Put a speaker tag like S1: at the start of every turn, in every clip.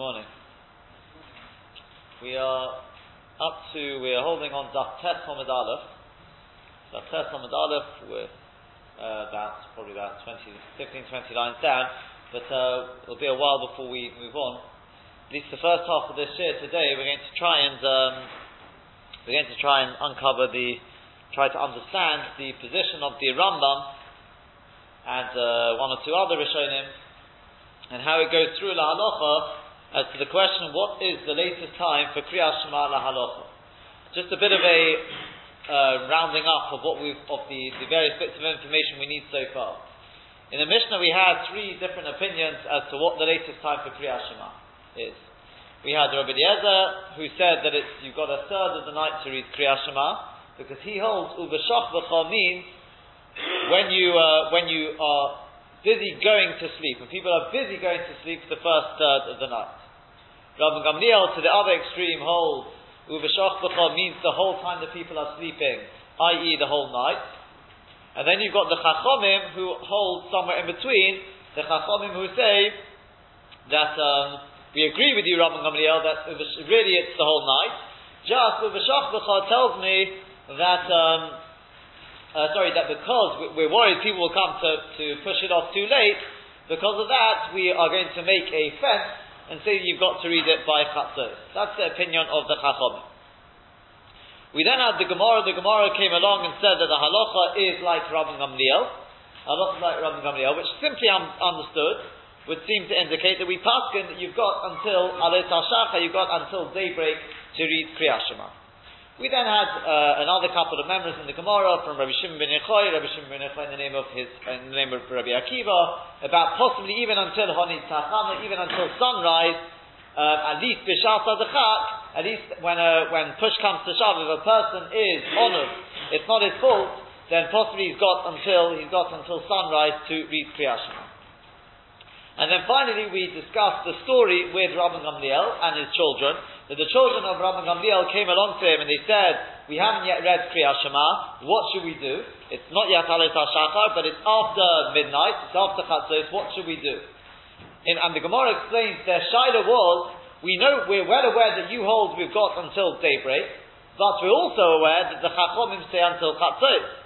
S1: morning. We are up to, we are holding on Daf Tes Hamad Aleph. Daf Tes Hamad Aleph, we're uh, about, probably about 20, 15, 20 lines down, but uh, it'll be a while before we move on. At least the first half of this year today, we're going to try and, um, we're going to try and uncover the, try to understand the position of the Rambam and uh, one or two other Rishonim and how it goes through La Halacha as to the question, what is the latest time for Kriyat Shema lahalocha? Just a bit of a uh, rounding up of what we of the, the various bits of information we need so far. In the Mishnah, we had three different opinions as to what the latest time for Kriyat Shema is. We had Rabbi Eliezer, who said that it's, you've got a third of the night to read Kriyat Shema, because he holds Uvashach means when you, uh, when you are busy going to sleep, when people are busy going to sleep the first third of the night. Rabbi Gamliel to the other extreme holds Uvashach means the whole time the people are sleeping, i.e. the whole night. And then you've got the Chachomim who hold somewhere in between, the Chachomim who say that um, we agree with you, Rabbi Gamliel, that really it's the whole night. Just Uvashach tells me that um, uh, sorry, that because we're worried people will come to, to push it off too late, because of that, we are going to make a fence and say you've got to read it by chatzos. That's the opinion of the chachom. We then had the Gemara. The Gemara came along and said that the halacha is like Rabbi Gamliel. Halacha like Rabbi Gamliel, which simply un- understood would seem to indicate that we paskin that you've got until alet hashacha, you've got until daybreak to read kriyashima. We then had uh, another couple of members in the Gemara from Rabbi Shimon ben Yochai, Rabbi Shimon ben Yochai in the name of his, in the name of Rabbi Akiva, about possibly even until Honit Tachama, even until sunrise, uh, at least Bishas Adachak, at least when, uh, when push comes to shove, if a person is honored, it's not his fault, then possibly he's got until, he's got until sunrise to read Kriyashima. And then finally we discussed the story with Rabbi Gamliel and his children, that the children of Rabbi Gamliel came along to him and they said, we haven't yet read Kriyat Shema, what should we do? It's not yet Alet HaShachar, but it's after midnight, it's after Chatzos, what should we do? In, and the Gemara explains their Shaila was, we know, we're well aware that you hold we've got until daybreak, but we're also aware that the Chachomim say until Chatzos.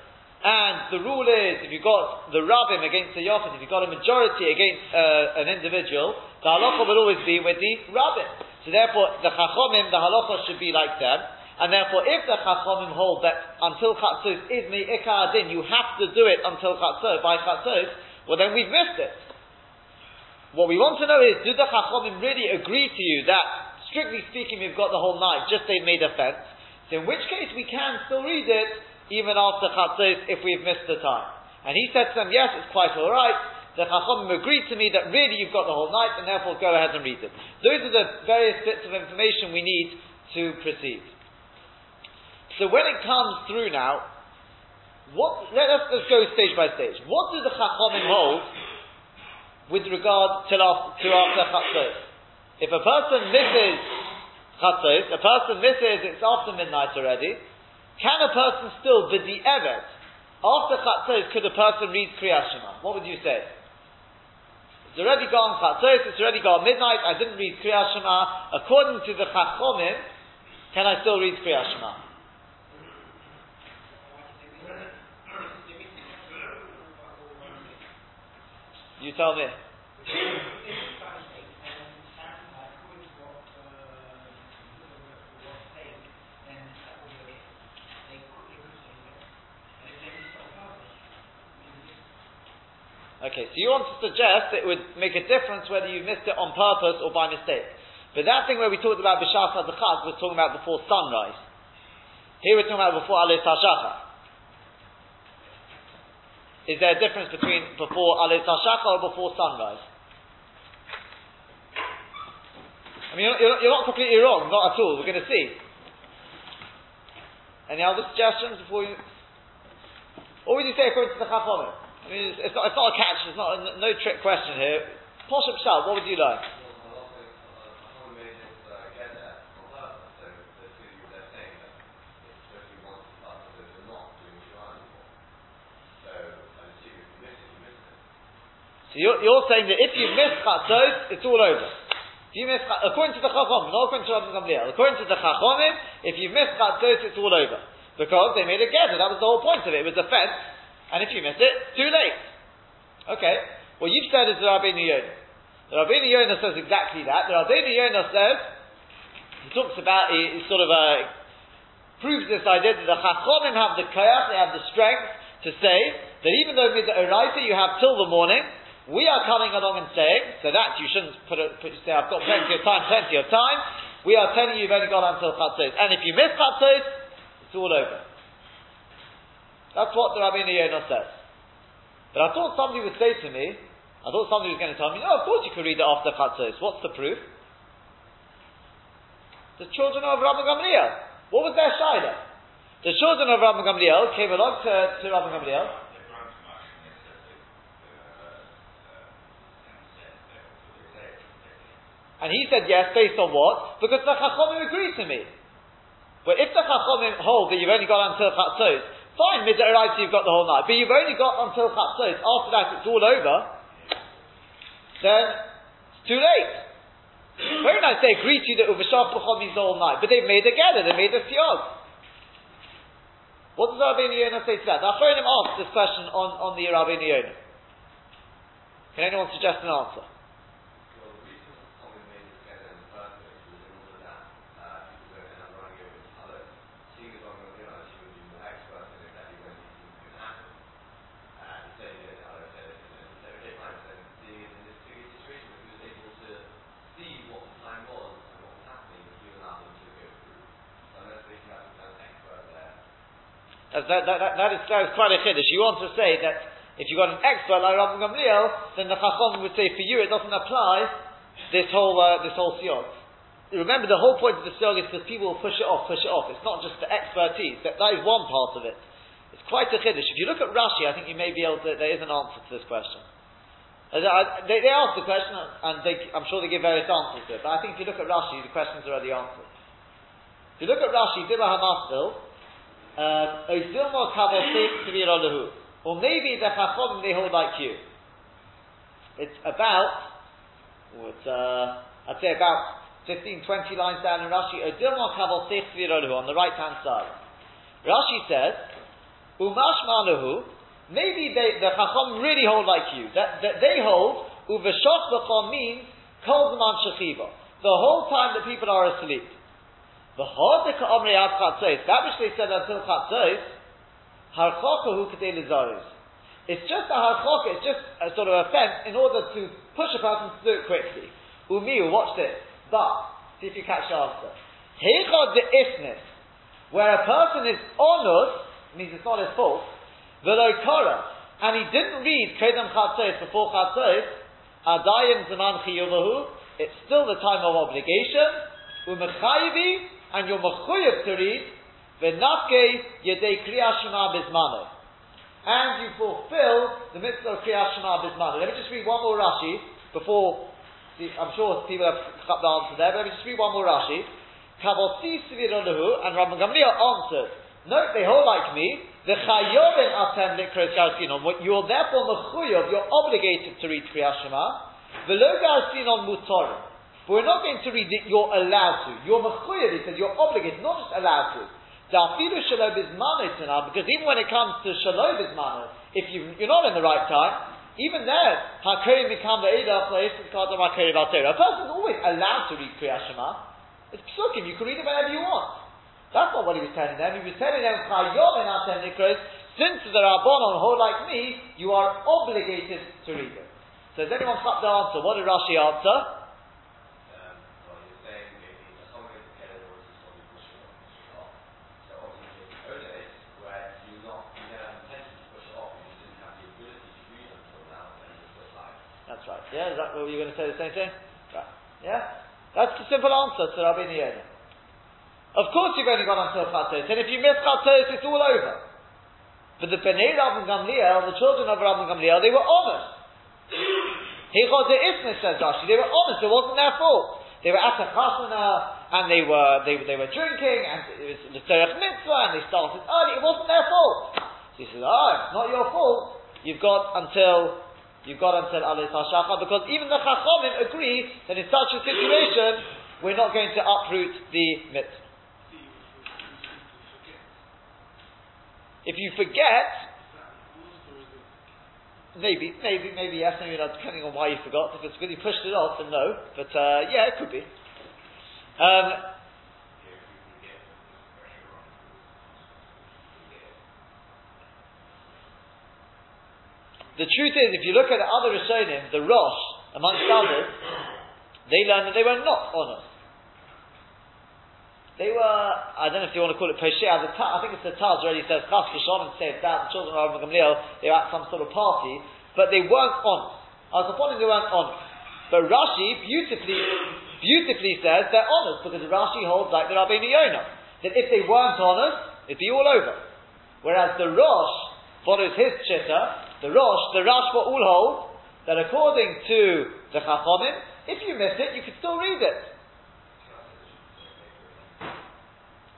S1: And the rule is, if you've got the rabbim against the yochid, if you've got a majority against uh, an individual, the halacha will always be with the rabbim. So therefore, the chachomim, the halacha should be like them. And therefore, if the chachomim hold that until chatzos is me'ikar din, you have to do it until chatzos, by chatzos, well then we've missed it. What we want to know is, do the chachomim really agree to you that, strictly speaking, we've got the whole night, just they've made a fence? So in which case we can still read it, even after chatzos, if we've missed the time. And he said to them, yes, it's quite alright, the Chachamim agreed to me that really you've got the whole night and therefore go ahead and read it. Those are the various bits of information we need to proceed. So when it comes through now, what, let us let's go stage by stage. What do the Chachamim hold with regard to after, to after? If a person misses Chatzos, a person misses, it's after midnight already, can a person still, b'di evet, after Chatzos, could a person read Kriyat Shema? What would you say? It's already gone Chatzos, it's already gone midnight, I didn't read Kriyat Shema. According to the Chachomim, can I still read Kriyat Shema? You tell me. Okay, so you want to suggest it would make a difference whether you missed it on purpose or by mistake. But that thing where we talked about Adachaz, we're talking about before sunrise. Here we're talking about before Alis Hashacha. Is there a difference between before Alis Hashacha or before sunrise? I mean, you're, you're, not completely wrong, not at all. We're going to see. Any other suggestions before you? What would you say according to the Chachamim? I mean, it's, it's, not, it's not a catch, it's not a, no trick question here. Poshuk Shal, what would you like? So you're, you're saying that if you miss chatzos, it's all over. If you miss, according to the Chachom, not according to Rabbi Gamliel, according to the Chachomim, if you miss Chatzos, it's all over. Because they made a gather, that was the whole point of it, it was a fence, and if you miss it, too late. Okay, what you've said is the Rabbeinu Yonah. The Rabbeinu Yonah says exactly that. The Rabbeinu Yonah says, he talks about, he, he sort of uh, proves this idea that the Chachomim have the koyach, they have the strength to say that even though the Oraita you have till the morning, we are coming along and saying, so that you shouldn't put, a, put say, I've got plenty of time, plenty of time. We are telling you you've only got until Chatzos. And if you miss Chatzos, it's all over. That's what the Rabbi Yonah says. But I thought somebody would say to me, I thought somebody was going to tell me, no, of course you could read it after Chatzos. What's the proof? The children of Rabbi Gamliel. What was their shayla? The children of Rabbi Gamliel came along to, to Rabbi Gamliel And he said yes, based on what? Because the Chachomim agreed to me. But if the Chachomim hold that you've only got until Chatzos, fine, Midzaraita you've got the whole night, but you've only got until Chatzos, after that it's all over, then it's too late. Very nice, they agree to you that Uvashach B'chom means all night, but they've made a gather, they made a siyog. What does Rabbeinu Yonah say to that? Now, him asked this question on, on the Rabbeinu Yonah. Can anyone suggest an answer? That, that, that, that, is, that is quite a chiddush. You want to say that if you've got an expert like Rabbi Gamliel, then the Chacham would say for you it doesn't apply this whole uh, this whole siyog. Remember, the whole point of the siyog is because people will push it off, push it off. It's not just the expertise. That, that is one part of it. It's quite a chiddush. If you look at Rashi, I think you may be able to. There is an answer to this question. Uh, they, they ask the question, and they, I'm sure they give various answers to it. But I think if you look at Rashi, the questions are already answered. If you look at Rashi, Dibba Hamastil, um, or maybe the Chachom they hold like you. It's about, it's, uh, I'd say about 15, 20 lines down in Rashi, on the right hand side. Rashi says, Umash Malahu, maybe they, the Chacham really hold like you. That, that they hold, Uveshach means Kol Zaman The whole time that people are asleep. The Hodika Omri Ad Chatzos, that which they said until Chatzos, Harchoka Hu Kadei It's just a harchoka, it's just a sort of a fence in order to push a person to do it quickly. Umiu, watch this. But, see if you catch the answer. Heichad the isness, where a person is onus, means it's not his fault, velo kora, and he didn't read Kedem Chatzos before Chatzos, Adayim Zaman Chiyuvahu, it's still the time of obligation, Umechayivi, and you're mechuyev to read v'nafke yedei kriyas shema. And you fulfill the mitzvah of kriyas shema. Let me just read one more Rashi before. See, I'm sure people have cut the answer there, but let me just read one more Rashi. Kavosi svirolahu, and Rabban Gamliel answered. Note, they hold like me. The chayovin atem likros garsinon. You're therefore mechuyev. You're obligated to read kriyas shema. V'lo garsinon mutorim. But we're not going to read it, you're allowed to. You're mechuyev, he says, you're obligated, not just allowed to. Dafilu shalom is now, because even when it comes to shalom is if you, you're not in the right time, even there, hakorim mikam ve'eda A person's always allowed to read Kriyat Shema. It's psukim, you can read it whenever you want. That's not what he was telling them. He was telling them, since the Rabbanon hold like me, you are obligated to read it. So does anyone cut the answer? What did Rashi answer? Yeah, is that what you're going to say the same thing? Yeah? That's the simple answer to Rabbi Yonah. Of course you've only got until Chatzos, and if you miss Chatzos, it's all over. But the Bnei Rabbi Gamliel, the children of Rabbi Gamliel, they were honest. He got the Isnis, says Rashi. They were honest, it wasn't their fault. They were at a chasana, and they were, they, they were drinking, and it was the Terech Mitzvah, and they started early. It wasn't their fault. So he says, oh, it's not your fault. You've got until you've got until Alis HaShachar, because even the Chachamim agree that in such a situation, we're not going to uproot the mitzvah. If you forget, maybe, maybe, maybe yes, maybe not, depending on why you forgot. If it's because you pushed it off, then no. But uh, yeah, it could be. Um, The truth is, if you look at the other Rishonim, the Rosh, amongst others, they learned that they were not honest. They were, I don't know if you want to call it Peshe, I think it's the Taz already says, Chas V'Shalom said that the children of Gamliel, they were at some sort of party, but they weren't honest. I was upon they weren't honest. But Rashi beautifully, beautifully says they're honest, because Rashi holds like the Rabbi Yonah, that if they weren't honest, it'd be all over. Whereas the Rosh follows his chitta, the Rosh, the Rashba all hold that according to the Chachamim, if you miss it, you can still read it.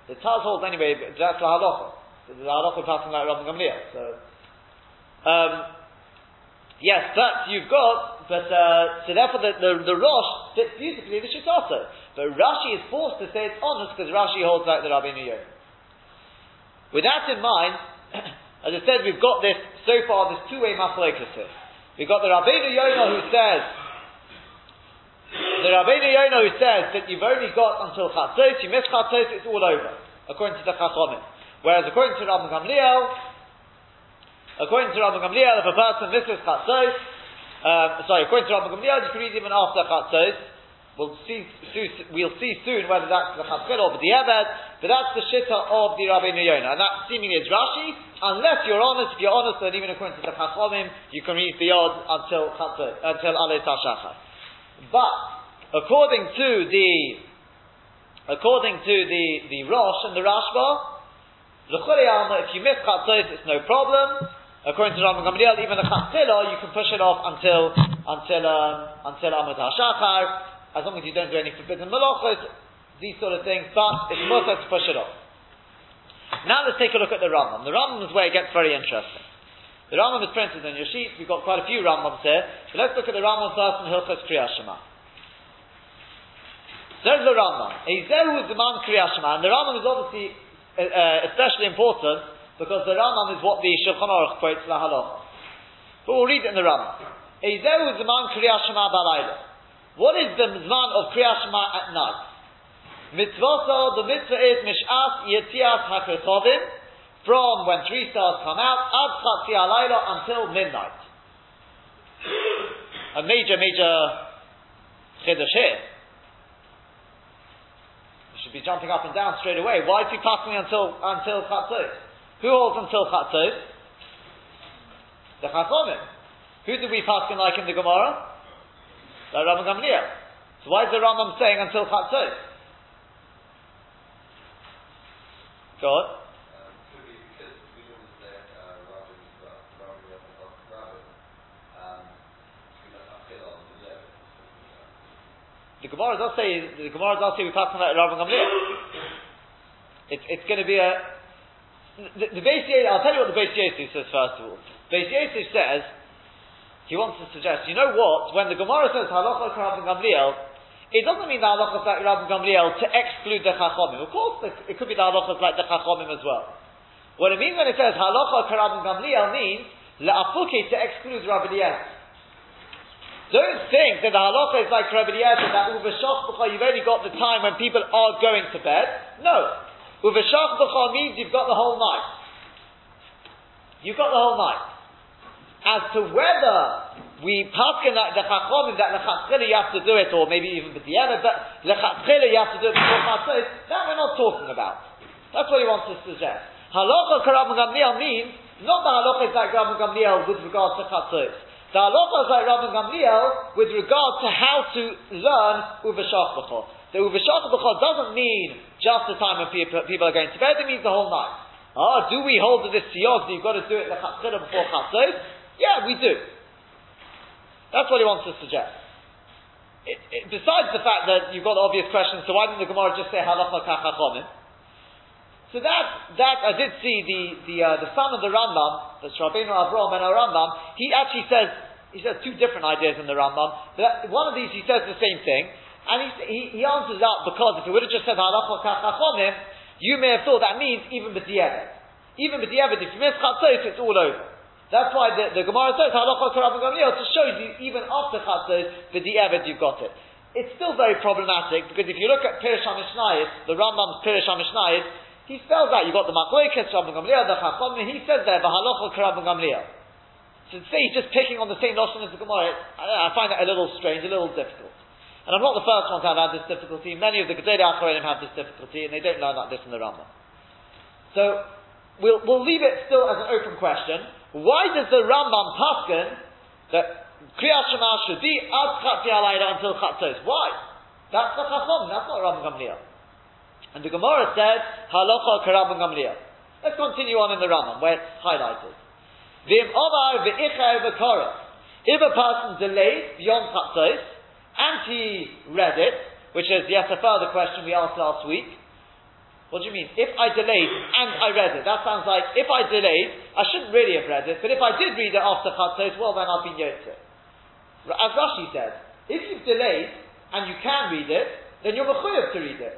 S1: The Taz holds anyway, that's the halacha. The halacha passing like Rabbi Gamliel. So, um, yes, that you've got, but uh, so therefore the, the, the Rosh fits beautifully the Shitato. But Rashi is forced to say it's honest because Rashi holds like the Rabbi Niyom. With that in mind, As I said, we've got this, so far, this two-way machlokas here. We've got the Rabbeinu Yonah who says, the Rabbeinu Yonah who says that you've only got until Chatzos, you miss Chatzos, it's all over, according to the Chachamim. Whereas according to Rabbi Gamliel, according to Rabbi Gamliel, if a person misses Chatzos, um, sorry, according to Rabbi Gamliel, you can read even after Chatzos, We'll see, we'll see soon whether that's the Chatzkel or the Eved, but that's the Shitta of the Rabbi Yonah, and that seemingly is Rashi, unless you're honest, if you're honest, then even according to the Chachamim, you can read the Yod until until Alei Tashachar. But, according to the, according to the, the Rosh and the Rashba, the if you miss Chatzos, it's no problem. According to Rabban Gamliel, even the Chatzila, you can push it off until, until, um, until Amud HaShachar, as long as you don't do any forbidden malachos, these sort of things, but it's more to push it off. Now let's take a look at the Rambam. The Rambam is where it gets very interesting. The Rambam is printed on your sheet. We've got quite a few Rambams here. So let's look at the Rambam first in Hilchas Kriyashima. There's the Rambam. Ezehu Zaman Kriyashima. And the Rambam is obviously uh, uh, especially important because the Rambam is what the Shulchan Aruch quotes la halacha. But we'll read it in the Rambam. Ezehu Zaman Kriyashima Balayla. What is the zman of Kriyat Shema at night? Mitzvah, the mitzvah is Mish'as Yetzias HaKrechovim, from when three stars come out, Ad Chatzi Alayla until midnight. A major, major chiddush here. You should be jumping up and down straight away. Why is he passing until until Chatzos? Who holds until Chatzos? The Chachamim. Who did we pass in like in the Gemara? The Rabban Gamliel. So why is the Rambam saying until Chatzos? Go on. The Gemara does say the Gemara does say we pass on that Rav Gamliel. It's it's going to be a the, the base I'll tell you what the base says first of all. Base says he wants to suggest, you know what? When the Gemara says halacha Rabbi Gamliel, it doesn't mean the halachas like Rabbi Gamliel to exclude the chachomim. Of course, it could be the halachas like the chachomim as well. What it means when it says halacha Rabbi Gamliel means le'afuke to exclude Rabbi Eliezer. Don't think that the halacha is like Rabbi Eliezer that uveshach you've only got the time when people are going to bed. No, uveshach means you've got the whole night. You've got the whole night as to whether we paskin like the chachomim that lechatchila you have to do it, or maybe even b'di'evet, but lechatchila you have to do it before chatzos, that we're not talking about. That's what he wants to suggest. Halacha karab Gamliel means not the halacha like Rabbi Gamliel with regard to chatzos. The halacha is like Rabbi Gamliel with regard to how to learn uveshach The uveshach doesn't mean just the time when people, are going to bed; it means the whole night. Ah, do we hold to this siyog that you've got to do it lechatchila before chatzos? Yeah, we do. That's what he wants to suggest. It, it, besides the fact that you've got the obvious questions, so why didn't the Gemara just say halacha kachachomim? So that, that, I did see the, the, uh, the son of the Rambam, that's Rabbeinu Avram and Rambam, he actually says, he says two different ideas in the Rambam. But one of these he says the same thing, and he, he, he answers out because if he would have just said halacha kachachomim, you may have thought that means even b'diavad. Even b'diavad, if you miss chatzos, it's all over. That's why the, the Gemara says halacha karab to show you even after chatzos, b'diavad you've got it. It's still very problematic because if you look at Pirish HaMishnayis, the Rambam's Pirish HaMishnayis, he spells out, you've got the Machlekes, Rabban Gamliel, the Chachom, he says there, V'halocha Rabban Gamliel. So say he's just picking on the same notion as the Gemara, I, I, find that a little strange, a little difficult. And I'm not the first one to have had this difficulty. Many of the Gedei Acharonim have this difficulty, and they don't learn like this in the Rambam. So, we'll, we'll leave it still as an open question. Why does the Rambam paskin that Kriyat Shema should be ad chatzi alayda until chatzos. Why? That's the chachom. That's not Rabban Gamliel. And the Gemara says, halacha karabban Gamliel. Let's continue on in the Rambam where it's highlighted. V'im omar v'icha v'koret. If a person delayed beyond chatzos and he read it, which is yet a further question we asked last week. What do you mean? If I delayed and I read it, that sounds like if I delayed, I shouldn't really have read it, but if I did read it after chatzos, well then I've been yotzeh. As Rashi says, if you've delayed and you can read it, then you're mechuyev to read it.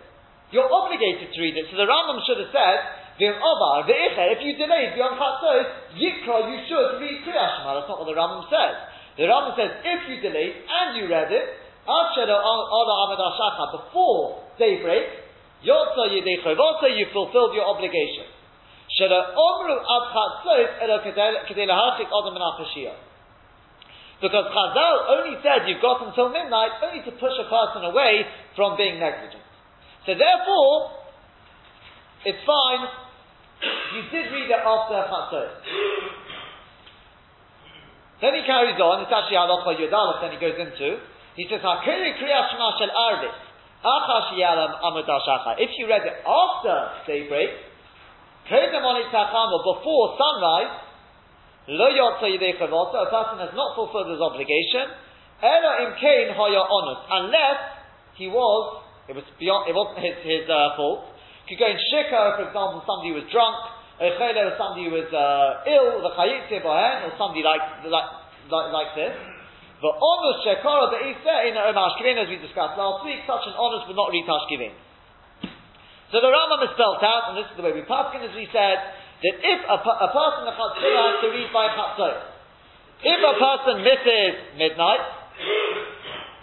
S1: You're obligated to read it. So the Rambam should have said, if you delayed beyond Chatzos, Yikra, you should read Kriyat Shema. That's not what the Rambam says. The Rambam says, if you delayed and you read it, before daybreak, You fulfilled your obligation. Because Chazal only said you've got until midnight only to push a person away from being negligent. So therefore, it's fine. You did read it after Chatzot. Then he carries on, it's actually Halacha Yudalef, then he goes into, he says, HaKiri Kriyat Shema Shel If you read it after daybreak, before sunrise, Lo a person has not fulfilled his obligation, unless he was, it was beyond, it wasn't his, his uh, fault. Could go in shikha, for example, somebody was drunk, or somebody was uh, ill, or somebody like, like, like, like this. The onus shekara the isa in Mashkivin, as we discussed last week, such an onus would not read Tashkivin. So the Rambam is spelt out, and this is the way we pass it, as we said, that if a, a person Chatzila has to read by Chatzot, if a person misses midnight,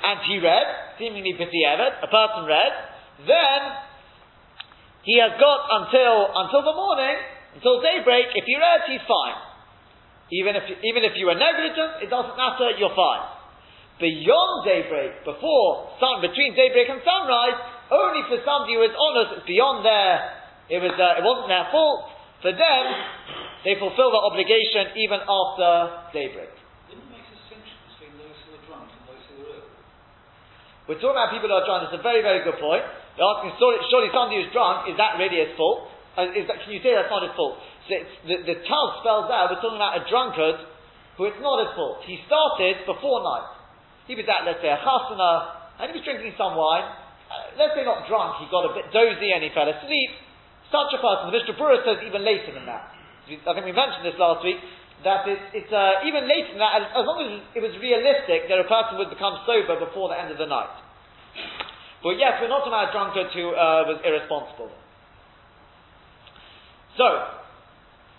S1: and he read, seemingly B'di'evet, a person read, then he has got until, until the morning, until daybreak, if he read, he's fine. Even if, even if you were negligent, it doesn't matter, you're fine. Beyond daybreak, before sun, between daybreak and sunrise, only for somebody who is honest, it's beyond their, it was, uh, it wasn't their fault, for them, they fulfill the obligation even after daybreak.
S2: Doesn't make a difference between those who are drunk and those who are.
S1: We're talking about people who are drunk. It's a very, very good point. They're asking, surely, surely somebody who's drunk, is that really his fault? Uh, that, can you say that's not his fault? The, the Tal spells out, we're talking about a drunkard who it's not his fault. He started before night. He was at, let's say, a chasana, and he was drinking some wine. Uh, let's say not drunk, he got a bit dozy and he fell asleep. Such a person, the Mishnah Berurah says even later than that. I think we mentioned this last week, that it, it's uh, even later than that, as, as, long as it was realistic that a person would become sober before the end of the night. But yes, we're not talking about a drunkard who uh, was irresponsible. So,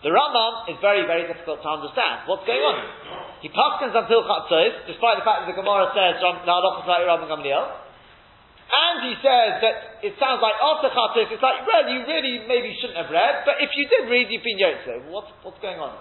S1: the Rambam is very, very difficult to understand. What's going on? He paskins until Chatzos, despite the fact that the Gemara says, Rabban Gamliel, and he says that it sounds like after Chatzos, it's like, well, you really maybe shouldn't have read, but if you did read, you've been Yotze. What's, what's going on?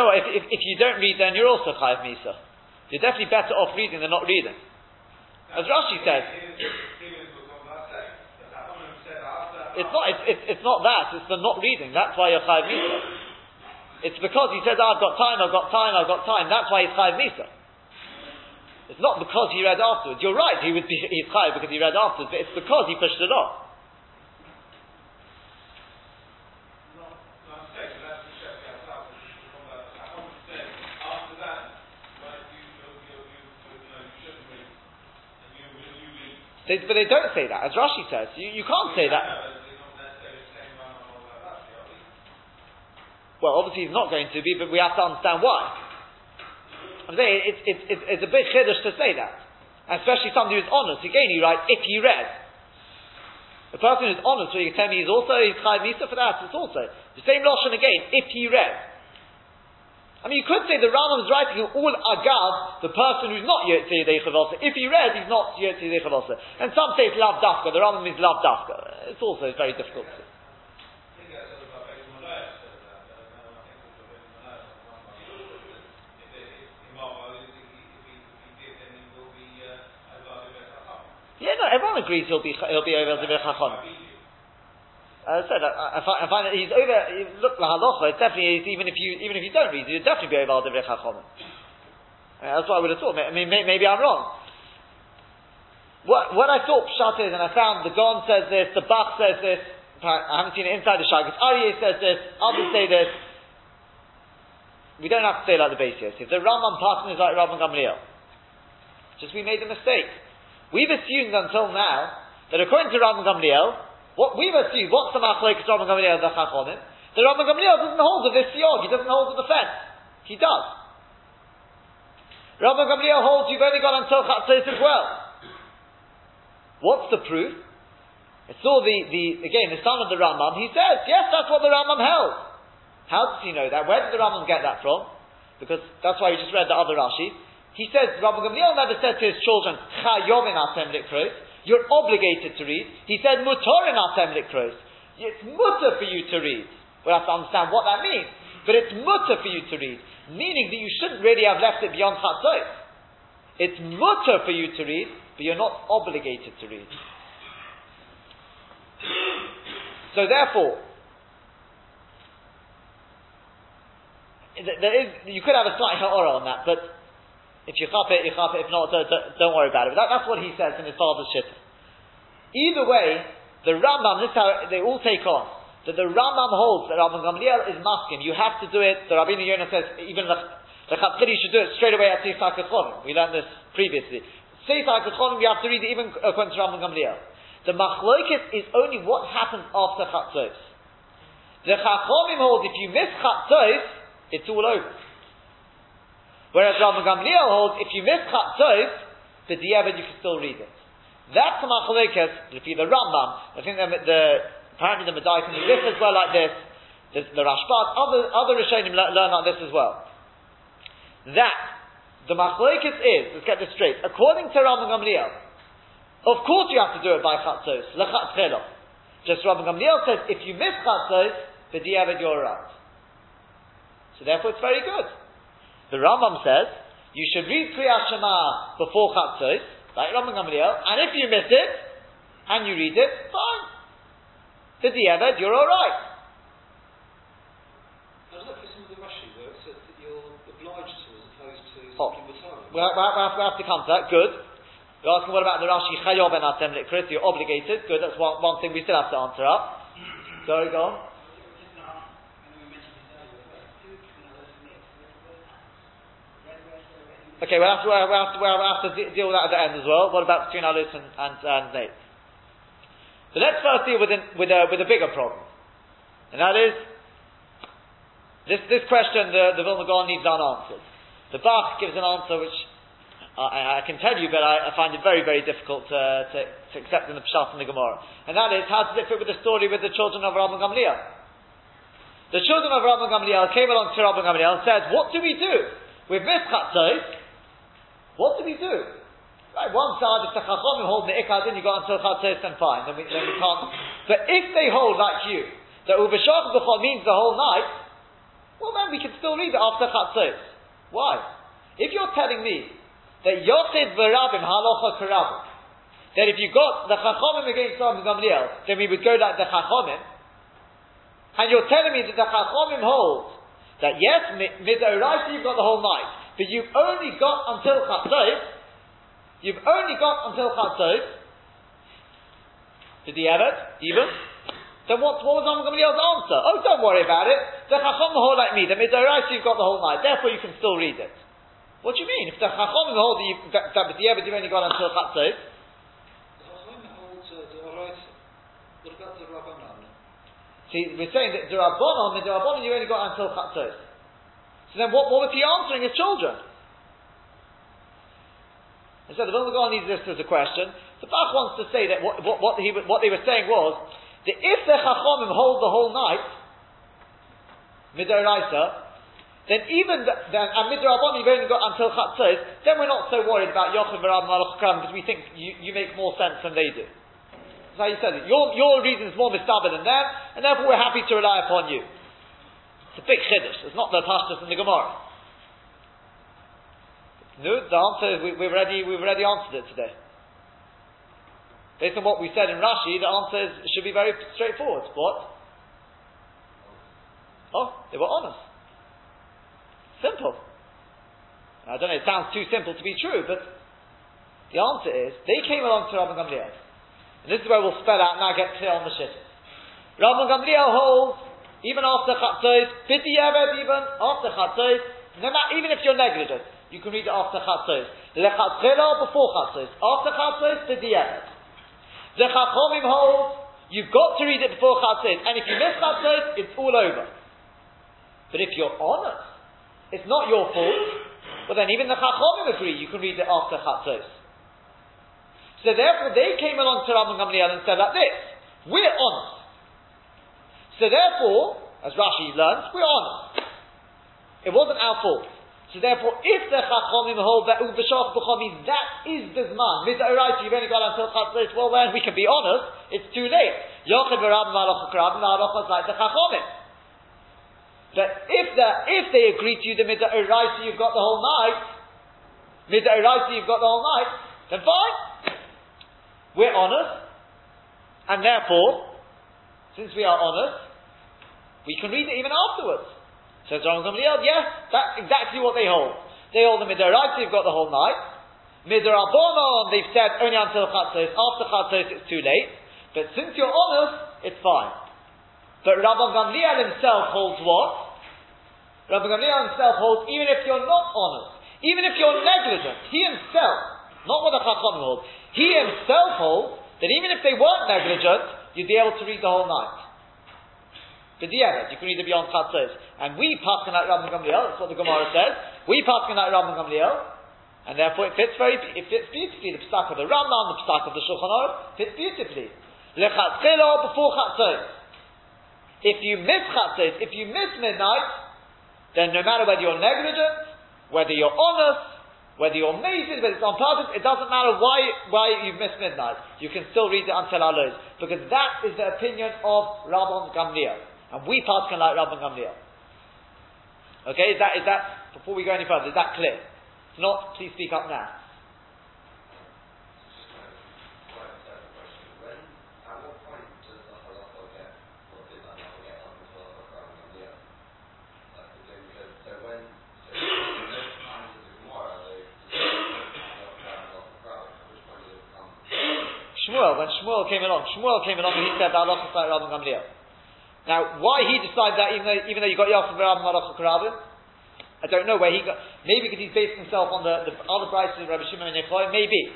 S1: Know, if, if, if, you don't read, then you're also chayiv misa. You're definitely better off reading than not reading. As Rashi says. It's not, it's, it's, it's not that, it's the not reading. That's why you're Chayiv Misa. It's because he says, oh, I've got time, I've got time, I've got time. That's why he's Chayiv Misa. It's not because he read afterwards. You're right, he would be, he's Chayiv because he read afterwards, but it's because he pushed it off. They, but they don't say that, as Rashi says. You, you can't say that. Well, obviously he's not going to be, but we have to understand why. I'm saying it's, it's, a big chiddush to say that. Especially somebody who's honest. Again, you writes, if he read. The person who's honest, so you can tell me he's also, he's chayiv misa for that, it's also. The same Lashon again, if he read. I mean, you could say the Rambam is writing all agav, the person who's not Yotzi Yedei If he read, he's not Yotzi Yedei And some say it's Lav Dafka, the Rambam means Lav Dafka. It's also very difficult to Yeah, no, everyone agrees he'll be he'll be over Zivir Chachon. As I said, I, I, find, I find that he's over. Look, la halacha. It's definitely even if you even if you don't read, you'd definitely be over al divrei chachamim. Uh, that's what I would have thought. I mean, maybe I'm wrong. What, what I thought pshat is, and I found the Gon says this, the Bach says this. I haven't seen it inside the Shagas. Aryeh says this. Others say this. We don't have to say like the base If the Rambam pattern is like Rabban Gamliel, just we made a mistake. We've assumed until now that according to Rabban Gamliel, what we've assumed, what's the machlekes Rabban Gamliel the Chachonim? The Rabban Gamliel doesn't hold to this he doesn't hold to the fence. He does. Rabban Gamliel holds you've only got until Chatzos as well. What's the proof? I saw the, the, again, the son of the Rambam, he says, yes, that's what the Rambam held. How does he know that? Where did the Rambam get that from? Because that's why we just read the other Rashi. He says, Rabban Gamliel never said to his children, Chayovin Asem Likros. You're obligated to read. He said, mutar in atem likros. It's mutter for you to read. We have to understand what that means. But it's mutter for you to read. Meaning that you shouldn't really have left it beyond chatzot. It's mutter for you to read, but you're not obligated to read. So therefore, there is, you could have a slight ha'ora on that, but if you chop it, you chop it. If not, don't, don't worry about it. That, that's what he says in his father's shit. Either way, the Rambam, this how they all take on. That the Rambam holds that Rabban Gamliel is masking. You have to do it. The Rabbeinu Yonah says even the, the should do it straight away at Seisach We learned this previously. Seisach you have to read it even according to Rabban Gamliel. The Machlokes is only what happens after Chatzos. The Chachomim hold if you miss Chatzos, it's all over. Whereas Rabban Gamliel holds, if you miss Chatzos, the Diavad you can still read it. That's the Machalekes, if you the Rambam, I think the, the apparently the Medaitim do this as well like this, the, the other, other Rishonim learn like this as well. That, the Machalekes is, let's get this straight, according to Rabban Gamliel, of course you have to do it by Chatzos, Lechatz Just Rabban Gamliel says, if you miss Chatzos, the Diavad you're right. So therefore it's very good. The Rambam says you should read Kriyat Shema before Chatzos, like Rabban Gamliel, and if you miss it and you read it, fine. To the Eved, you're all right. Oh. We'll, we'll, we'll, we'll have to come to that. Good. You're asking what about the Rashi Chayob and Atem Chris? You're obligated. Good. That's one, one thing we still have to answer up. Sorry, go on. Okay, we'll have to, we'll have to, we'll have to deal with that at the end as well. What about between Alus and, and, and Nate? So let's first deal with, with, a, with a bigger problem. And that is, this, this question the, the Vilna Gaon needs unanswered. The Bach gives an answer which I, I can tell you, but I, I, find it very, very difficult to, to, to accept in the Pshat and the Gemara. And that is, how does it fit with the story with the children of Rabban Gamliel? The children of Rabban Gamliel came along to Rabban Gamliel and said, what do we do? We've missed Chatzos, what do we do? Right, one side, if the Chachomim hold the Ikad, then you go until Chatzos and fine, then we, then we can't. But if they hold like you, that Uvashach B'chol means the whole night, well then we can still read it after Chatzos. Why? If you're telling me that Yochid V'Rabim Halacha Karabim, that if you got the Chachomim against Rabban Gamliel, then we would go like the Chachomim. And you're telling me that the Chachomim hold that yes, Midoraisa you've got the whole night, but you've only got until Chatzot, you've only got until Chatzot, did he have it, even? Then what, what was Rabban Gamliel's answer? Oh, don't worry about it. The Chachom hold like me, the Midoraisa you've got the whole night, therefore you can still read it. What do you mean? If the Chachom hold that, you, that, that you've only got until Chatzot, See, we're saying that Durabonon, the Durabonon you only got until Chatzos. So then what, was he answering his children? And so the Vilna Gaon needs this as a question. The Bach wants to say that what, what, what, he, what they were saying was that if the Chachomim hold the whole night, Midoraisa, then even the, then, and Midrabon you've only got until Chatzos, then we're not so worried about Yochim V'Ram Malach because we think you, you make more sense than they do. That's how you said it. Your, your reason is more mistaber than them, and therefore we're happy to rely upon you. It's a big chiddush. It's not the pashtus in the Gemara. No, the answer we, have already we've already answered it today. Based on what we said in Rashi, the answer is, should be very straightforward. What? Oh, they were honest. Simple. I don't know. It sounds too simple to be true, but the answer is they came along to Rabbi Gamliel. And this is where we'll spell out now get clear on the shit. Rabban Gamliel holds, even after Chatzos, Piti Yeved even, after Chatzos, no matter, even if you're negligent, you can read it after Chatzos. Lechatzela before Chatzos. After Chatzos, Piti Yeved. The Chachomim holds, you've got to read it before Chatzos, and if you miss Chatzos, it's all over. But if you're honest, it's not your fault, well then even the Chachomim agree you can read it after Chatzos. So therefore, they came along to Rabban Gamliel and said like this: We're honest. So therefore, as Rashi learns, we're honest. It wasn't our fault. So therefore, if the Chachomim hold that Ubashach B'chomi, that is the Zman. Midairaita, you've only got until Chatzos. Well, then we can be honest. It's too late. Malach Malach like the. But if the if they agree to you the Midairaita, you've got the whole night. Midairaita, you've got the whole night. Then fine. We're honest, and therefore, since we are honest, we can read it even afterwards. Says Rabban Gamliel, yes, that's exactly what they hold. They hold the Midoraita, they've got the whole night. Midorabonon, they've said only until Chatzos. After Chatzos, it's too late. But since you're honest, it's fine. But Rabban Gamliel himself holds what? Rabban Gamliel himself holds even if you're not honest, even if you're negligent, he himself, not what the Chacham holds, he himself holds that even if they weren't negligent, you'd be able to read the whole night. B'diavad, you can read it beyond Chatzos. And we pass like Rabban Gamliel, that's what the Gemara says. We pass like Rabban Gamliel, and therefore it fits very, it fits beautifully. The psak of the Rambam, the psak of the Shulchan Aruch, fits beautifully. Lechatzchelo before Chatzos. If you miss Chatzos, if you miss midnight, then no matter whether you're negligent, whether you're honest, whether you're amazed, whether it's on purpose, it doesn't matter why, why you've missed midnight. You can still read it until Alois. Because that is the opinion of Rabban Gamliel. And we pass like Rabban Gamliel. Okay, is that, is that, before we go any further, is that clear? If not, please speak up now. Shmuel, when Shmuel came along, Shmuel came along and he said that Allah is like Rabban Gamliel. Now, why he decided that, even though, even though you got Yachim Rabban Malach Karabin, I don't know where he got. Maybe because he's based himself on the, the other prices of Rabbi Shimon and Yechoy, maybe.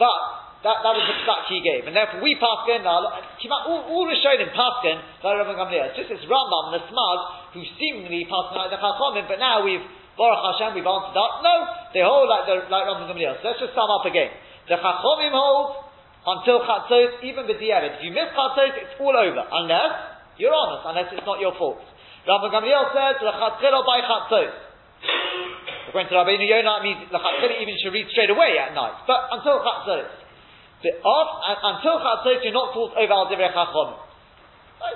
S1: But that, that was the psak he gave, and therefore we paskin now. All, all Rishonim paskin like Rabban Gamliel. It's just this Rambam and the Smag who seemingly paskin like the Chachamim, but now we've Baruch Hashem, we've answered up. No, they hold like the like Rabban Gamliel. So let's just sum up again. The Chachamim hold until Chatzos, even B'diavad. If you miss Chatzos, it's all over. Unless, you're honest, unless it's not your fault. Rabbi Gamliel says, L'chatzilo by Chatzos. According to Rabbeinu Yonah, it means L'chatzilo even should read straight away at night. But until Chatzos. But until Chatzos, you're not taught over Al Divrei Chachom.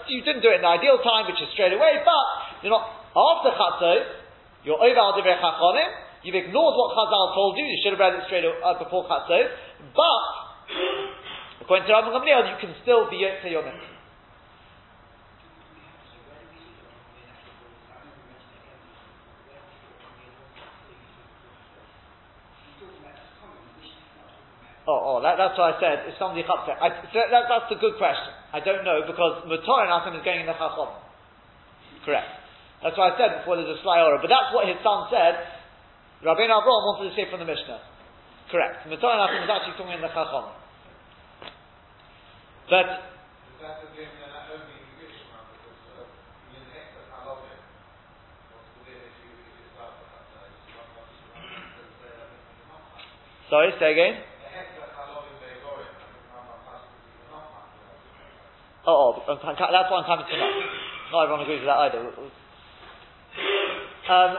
S1: You didn't do it in the ideal time, which is straight away, but you're not, after Chatzos, you're over Al Divrei Chachomim, you've ignored what Chazal told you, you should have read it straight uh, before Chatzos, but According to Rabbi Gamliel, you can still be Yotze your Oh, oh, that, that's what I said. If somebody cuts that, that's a good question. I don't know because Mutar and Asim is going in the Chachom. Correct. That's what I said before. There's a sly order, but that's what his son said. Rabbi Avraham wanted to say from the Mishnah. Correct. Mutar and Asim is actually talking in the Chachom. But Sorry, say again. Oh, oh, that's why I'm coming to that. Not everyone agrees with that either. Um,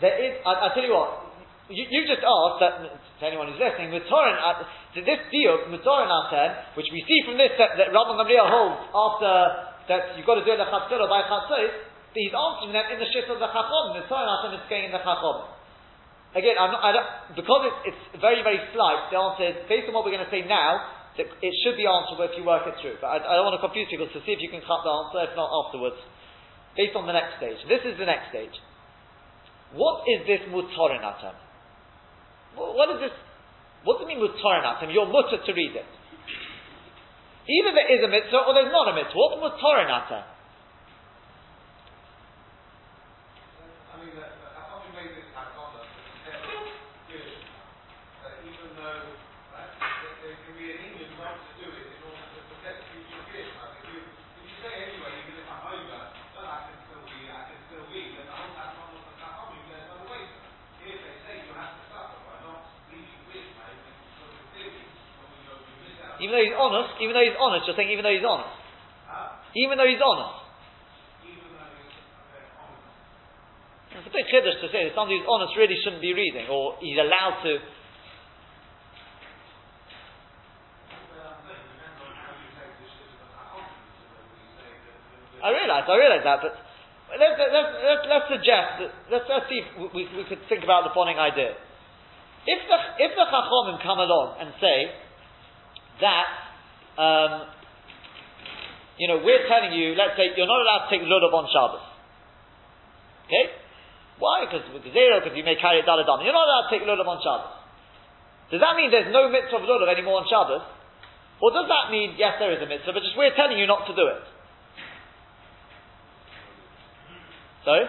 S1: there is, I, I tell you what, you, you just asked that, to anyone who's listening, Matoran, uh, this deal, Matoran Aten, which we see from this that, that Rabban Gamliel holds after that you've got to do the Chatzor by Chatzor, he's answering them in the shift of the Chachom. Matoran Aten is going in the Chachom. Again, I'm not, I don't, because it's, it's very, very slight, the answer is, based on what we're going to say now, it should be answerable if you work it through. But I, I, don't want to confuse people to see if you can cut the answer, if not afterwards, based on the next stage. This is the next stage. What is this mutarin atam? What is this? What does it mean mutarin atam? You're mutter to read it. Either there is a mitzvah or there's not a mitzvah. What's mutarin atam? Even though he's honest, even though he's honest, you're saying even though he's honest. Even though he's honest. It's a bit chiddush to say that somebody who's honest really shouldn't be reading, or he's allowed to. I realise, I realise that, but let's, let's, let's, let's suggest that, let's, let's see if we, we could think about the following idea. If the, if the Chachomim come along and say, that, um, you know, we're telling you, let's say, you're not allowed to take lulav on Shabbos. Okay? Why? Because zero, because you may carry it daladam. You're not allowed to take lulav on Shabbos. Does that mean there's no mitzvah of lulav anymore on Shabbos? Or does that mean, yes, there is a mitzvah, but just we're telling you not to do it? Sorry?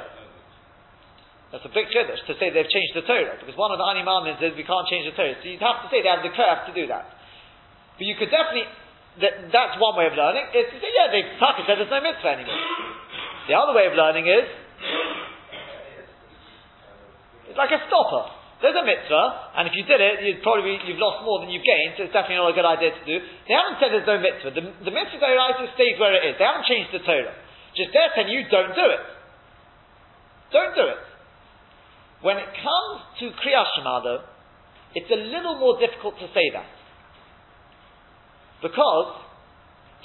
S1: That's a big chiddush to say they've changed the Torah, because one of the animamins is we can't change the Torah. So you'd have to say they have the curve to do that. But you could definitely, that, that's one way of learning, is to say, yeah, they Taka said there's no mitzvah anymore. The other way of learning is, it's like a stopper. There's a mitzvah, and if you did it, you'd probably be, you've lost more than you've gained, so it's definitely not a good idea to do. They haven't said there's no mitzvah. The, the mitzvah Doraisa stays where it is. They haven't changed the Torah. Just they're telling you, don't do it. Don't do it. When it comes to Kriyas though, it's a little more difficult to say that. Because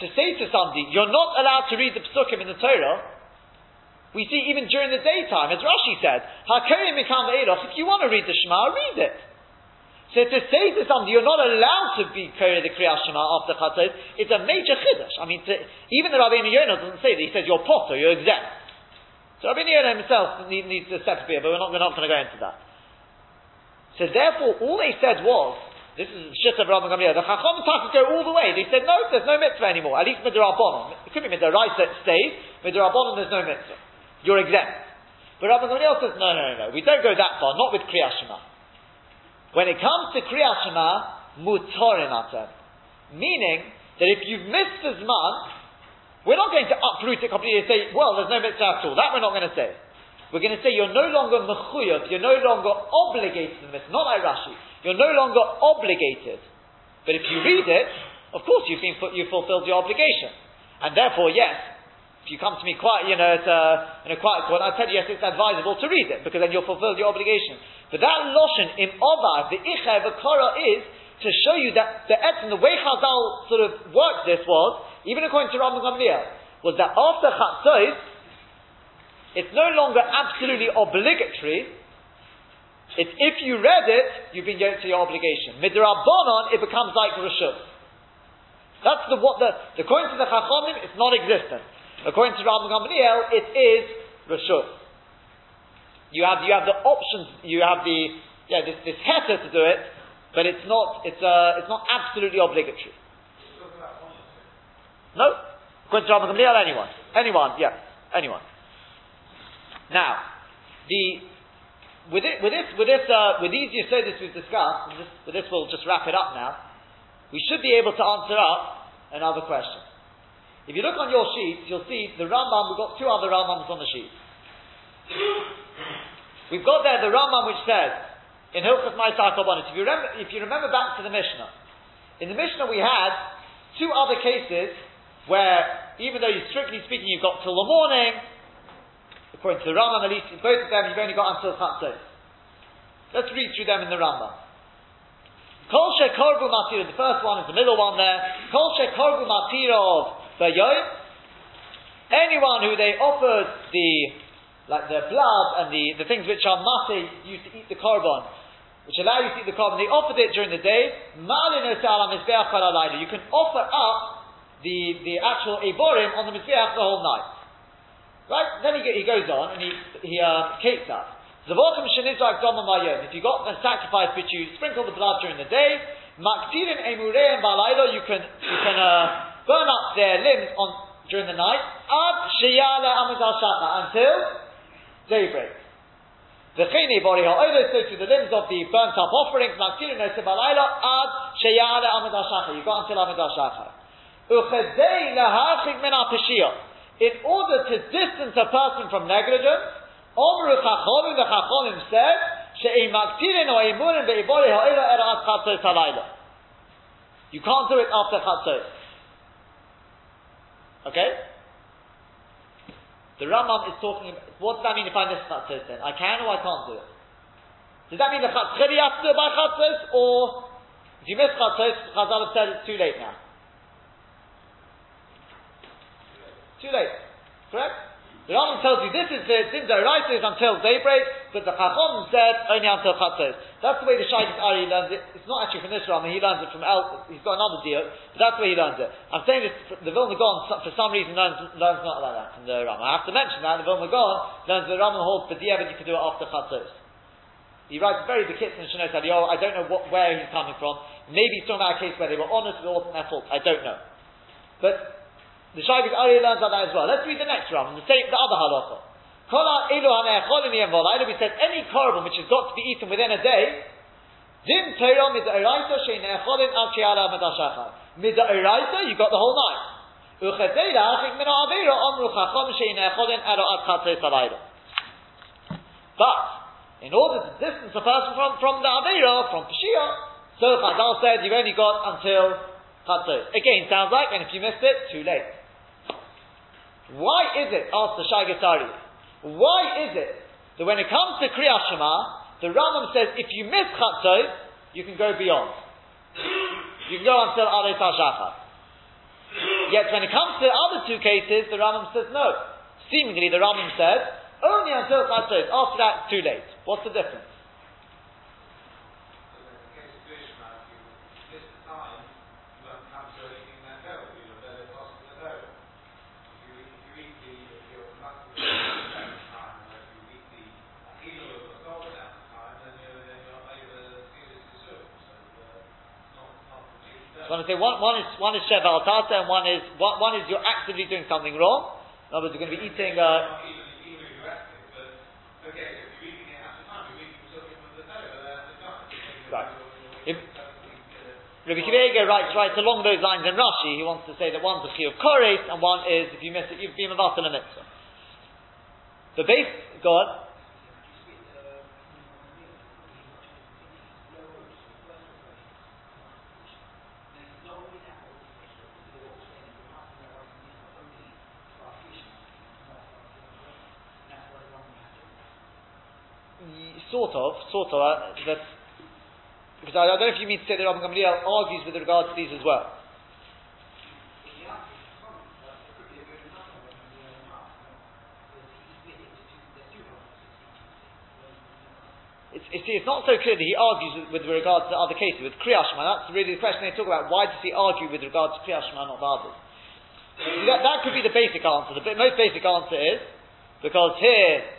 S1: to say to somebody, you're not allowed to read the psukim in the Torah, we see even during the daytime, as Rashi said, if you want to read the Shema, read it. So to say to somebody, you're not allowed to be Kori the Kriyas Shema after Chatzot, it's a major chiddush. I mean, to, even the Rabbi Yonah doesn't say that. He says you're potter, you're exempt. So Rabbi Yonah himself needs, to a bit, but we're not, we're not going to go into that. So therefore, all they said was, this is shit of Rabban Gamliel. The Chacham Tachas go all the way. They said, no, there's no mitzvah anymore. At least Midrabanon. It could be Midraisa stays. Midrabanon, there's no mitzvah. You're exempt. But Rabban Gamliel says, no, no, no, no. We don't go that far. Not with Kriyas Shema. When it comes to Kriyas Shema, atem. Meaning that if you've missed the Zman, we're not going to uproot it completely and say, well, there's no mitzvah at all. That we're not going to say. We're going to say you're no longer mechuyev, you're no longer obligated the mitzvah. Not like Rashi. You're no longer obligated. But if you read it, of course you've been you've fulfilled your obligation. And therefore, yes, if you come to me quite, you know, at a, in a quiet court, I'll tell you, yes, it's advisable to read it, because then you'll fulfill your obligation. But that lotion, im ovar, the icha, kara is to show you that the etzim, the way Chazal sort of worked this was, even according to Rabbi Gamliel, was that after Chatzos, it's no longer absolutely obligatory it's if you read it, you've been yoked to your obligation. Midrabanon, it becomes like Rishut. That's the what the according to the Chachamim, it's not existent. According to Rabbi Gamliel, it is Rashut. You have you have the options. You have the yeah this this heter to do it, but it's not it's uh it's not absolutely obligatory. No, according to Rabbi Gamliel, anyone, anyone, yeah, anyone. Now, the with, it, with this, with this, uh, with these this we've discussed, this, with this we'll just wrap it up now. We should be able to answer up another question. If you look on your sheets, you'll see the Rambam. We've got two other Rambams on the sheet. We've got there the Rambam which says in Hilchas Ma'aseh If you remember, if you remember back to the Mishnah, in the Mishnah we had two other cases where, even though you strictly speaking, you've got till the morning, According to the Rambam, at least both of them, you've only got until Chatzos. Let's read through them in the Rambam. Kol shekorbu matir, the first one is the middle one there. Kol shekorbu matirov bayoy. Anyone who they offered the, like the blood and the, the things which are mati used to eat the korban, which allow you to eat the korban, they offered it during the day. Malin You can offer up the, the actual eborim on the mizbeach the whole night. Right? Then he, he goes on and he, he uh, cakes up. If you got a sacrifice which you sprinkle the blood during the day, maktirin emureim balaylo, you can you can uh, burn up their limbs on during the night. Ad sheyale amazal shata until daybreak. The chini bori ha'odo, so to the limbs of the burnt up offerings, maktirin balaylo ad sheyale amazal shata. You got until amazal shata. Uchedei lahachik min in order to distance a person from negligence, Omru Chachamim, the Chachamim said, She'im Maktirin or Imurin ve'ibori ha'ira era at Chatzos halayla. You can't do it after Chatzos. Okay? The Rambam is talking about, what does that mean if I miss Chatzos then? I can or I can't do it? Does that mean the Chatzos has to do it by Chatzos, or if you miss Chatzos, Chazal have said it's too late now? Too late. Correct? The Rambam tells you this is the din is until daybreak, but the Chacham said only until chatzos. That's the way the Shaykh Ari learns it. It's not actually from this Rambam. He learns it from El. He's got another deal. But that's the way he learns it. I'm saying this. The Vilna Gaon for some reason learns, learns not like that from the Rambam. I have to mention that the Vilna Gaon learns the Rambam holds but the you can do it after chatzos. He writes very bekitz in Shenot Eliyahu. I don't know what, where he's coming from. Maybe he's talking about a case where they were honest, it wasn't their fault. I don't know. But the Shaykh Ari learns that as well. Let's read the next round, the same, the other halacha. We said any korban which has got to be eaten within a day, din Torah mid'oraita she'ne'echolin al she'ala madashachar. Mid'oraita, you got the whole night. Uchedei la'achik min ha'avera omru chacham she'ne'echolin aro ad chatzei salayla. But, in order to distance a person from, from the Avera, from Peshia, so Chazal said you've only got until Chatzos. Again, sounds like, and if you missed it, too late. Why is it, asked the Shai Shaigatari, why is it that when it comes to Kriyat Shema, the Rambam says if you miss Chatzot, you can go beyond. You can go until Alei Shachar. Yet when it comes to the other two cases, the Rambam says no. Seemingly the Rambam says only until Chatzot, after that, too late. What's the difference? I'm going to say one, one is one is sheva altata and one is one, one is you're actively doing something wrong. In other words, you're going to be eating. Uh, right. If, Rabbi Akiva writes, writes along those lines in Rashi. He wants to say that one's a chi of kores and one is if you miss it, you've been a mitzvah. The base God sort of, sort of, uh, that, because I, I, don't know if you mean to say that Rabbi Gamliel argues with regard to these as well. It's it's, it's not so clear that he argues with, with regard to other cases, with Kriyashma. That's really the question they talk about. Why does he argue with regard to Kriyashma, not the others? That, that could be the basic answer. The most basic answer is because here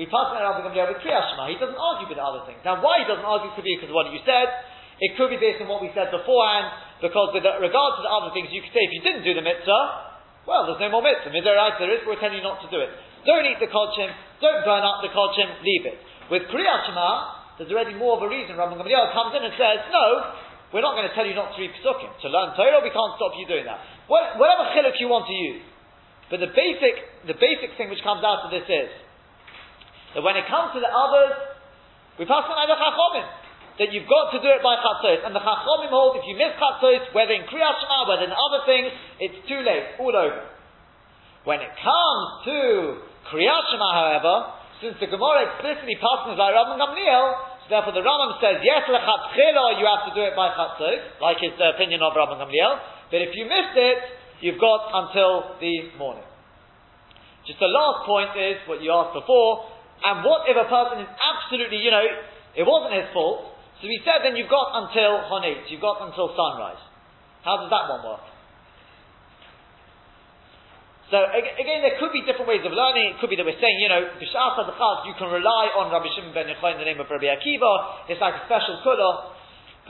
S1: we pass on Rabbi Gamliel with Kriyashma. He doesn't argue with other things. Now, why he doesn't argue could be because of what you said. It could be based on what we said beforehand, because with regard to the other things, you could say if you didn't do the mitzvah, well, there's no more mitzvah. Mitzvah there is, we're telling you not to do it. Don't eat the kodshim, don't burn up the kodshim, leave it. With Kriyashma, there's already more of a reason. Rabbi Gamliel comes in and says, no, we're not going to tell you not to read Pesukim. To learn Torah, we can't stop you doing that. whatever chiluk you want to use. But the basic, the basic thing which comes out of this is, that when it comes to the others, we pass on the Chachomim. That you've got to do it by Chatzos. And the Chachomim hold, if you miss Chatzos, whether in Kriyat Shema, whether in other things, it's too late, all over. When it comes to Kriyat Shema, however, since the Gemara explicitly passes by Rabban Gamliel, therefore the Rambam says, yes, lechatchila, you have to do it by Chatzos, like his the opinion of Rabban Gamliel, but if you missed it, you've got until the morning. Just the last point is what you asked before, and what if a person is absolutely, you know, it wasn't his fault? So he said, then you've got until honit, you've got until sunrise. How does that one work? So again, there could be different ways of learning. It could be that we're saying, you know, b'shas you can rely on Rabbi Shimon ben Yochai in the name of Rabbi Akiva. It's like a special kula.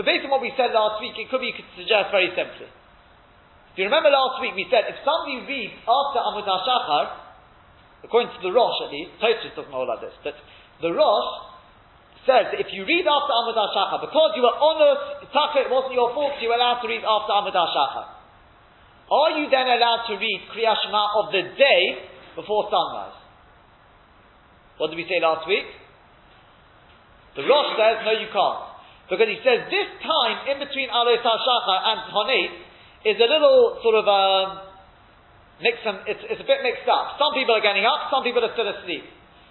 S1: But based on what we said last week, it could be you could suggest very simply. If you remember last week, we said if somebody reads after Amud HaShachar, according to the Rosh at least, Tosfos doesn't hold like this, but the Rosh says that if you read after Amud Shachar, because you were honest, it wasn't your fault, you were allowed to read after Amud Shachar. Are you then allowed to read Kriya Shema of the day before sunrise? What did we say last week? The Rosh says, no, you can't. Because he says this time in between Alois HaShachar and Honit is a little sort of um, them, it's, it's a bit mixed up. Some people are getting up, some people are still asleep.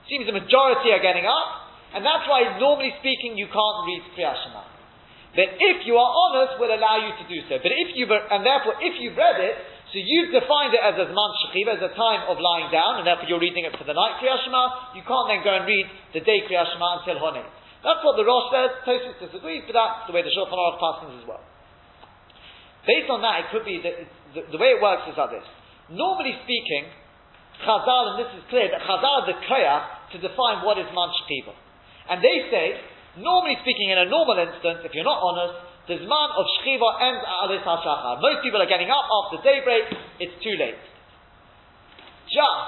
S1: Seems the majority are getting up, and that's why, normally speaking, you can't read Kriyat Shema. But if you are honest, we'll allow you to do so. But if you and therefore, if you've read it, so you've defined it as a man shechiv, as a time of lying down, and therefore you're reading it for the night Kriyat Shema, you can't then go and read the day Kriyat Shema until Honit. That's what the Rosh says. Tosfos disagrees, but that's the way the Shulchan Aruch passes as well. Based on that, it could be that the, the way it works is like this. Normally speaking, Chazal, and this is clear, that Chazal is a to define what is man shchiva. And they say, normally speaking, in a normal instance, if you're not honest, the Zman of Shchiva ends at Alis HaShachar. Most people are getting up after daybreak, it's too late. Just,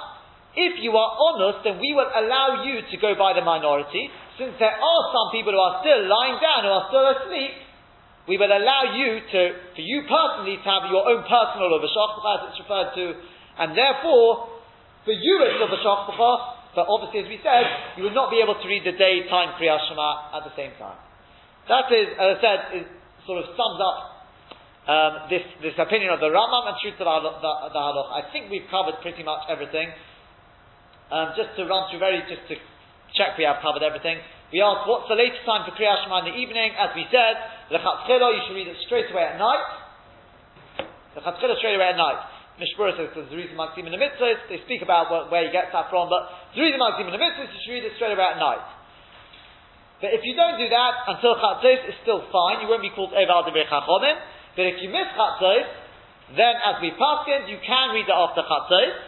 S1: if you are honest, then we will allow you to go by the minority, since there are some people who are still lying down, who are still asleep, we will allow you to, for you personally, to have your own personal Lubashach, as it's referred to, and therefore, for you it's Lubashach, but obviously, as we said, you will not be able to read the daytime Kriyat Shema at the same time. That is, as I said, is, sort of sums up um, this, this opinion of the Rambam and the, the, the Halach. I think we've covered pretty much everything. Um, just to run through very, just to check we have covered everything. We asked, what's the latest time for Kriyat Shema in the evening? As we said, the Chatzchila, you should read it straight away at night. The Chatzchila straight away at night. Mishnah Berurah says the reason Maksim in the mitzvahs. They speak about where, where he gets that from, but the reason Maksim in the mitzvahs, you should read it straight away at night. But if you don't do that until Chatzos, it's still fine. You won't be called Eval Devrei Chachomim. But if you miss Chatzos, then as we pass in, you can read it after Chatzos,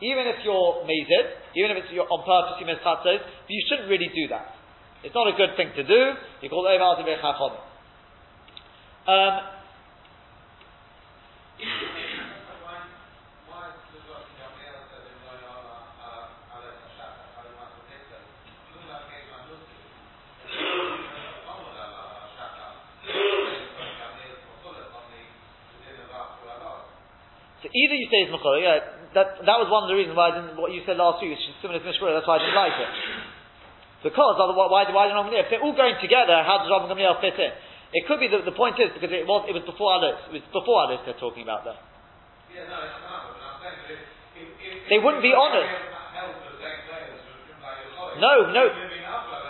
S1: even if you're mazed, even if it's on purpose you miss Chatzos, but you shouldn't really do that. It's not a good thing to do. You call it Eival Chachom. Um, So either you say it's Mechol, yeah, that, that was one of the reasons why I didn't, what you said last week, which is similar to Mishnah Berurah, that's why I didn't like it. Because otherwise, why, why did Rabban Gamliel? If they're all going together, how does Rabban Gamliel fit in? It could be that the point is because it was it was before Alis. It was before Alis they're talking about there.
S3: Yeah, no, it's not. I'm saying that if, if, if
S1: they wouldn't be honest. No, no,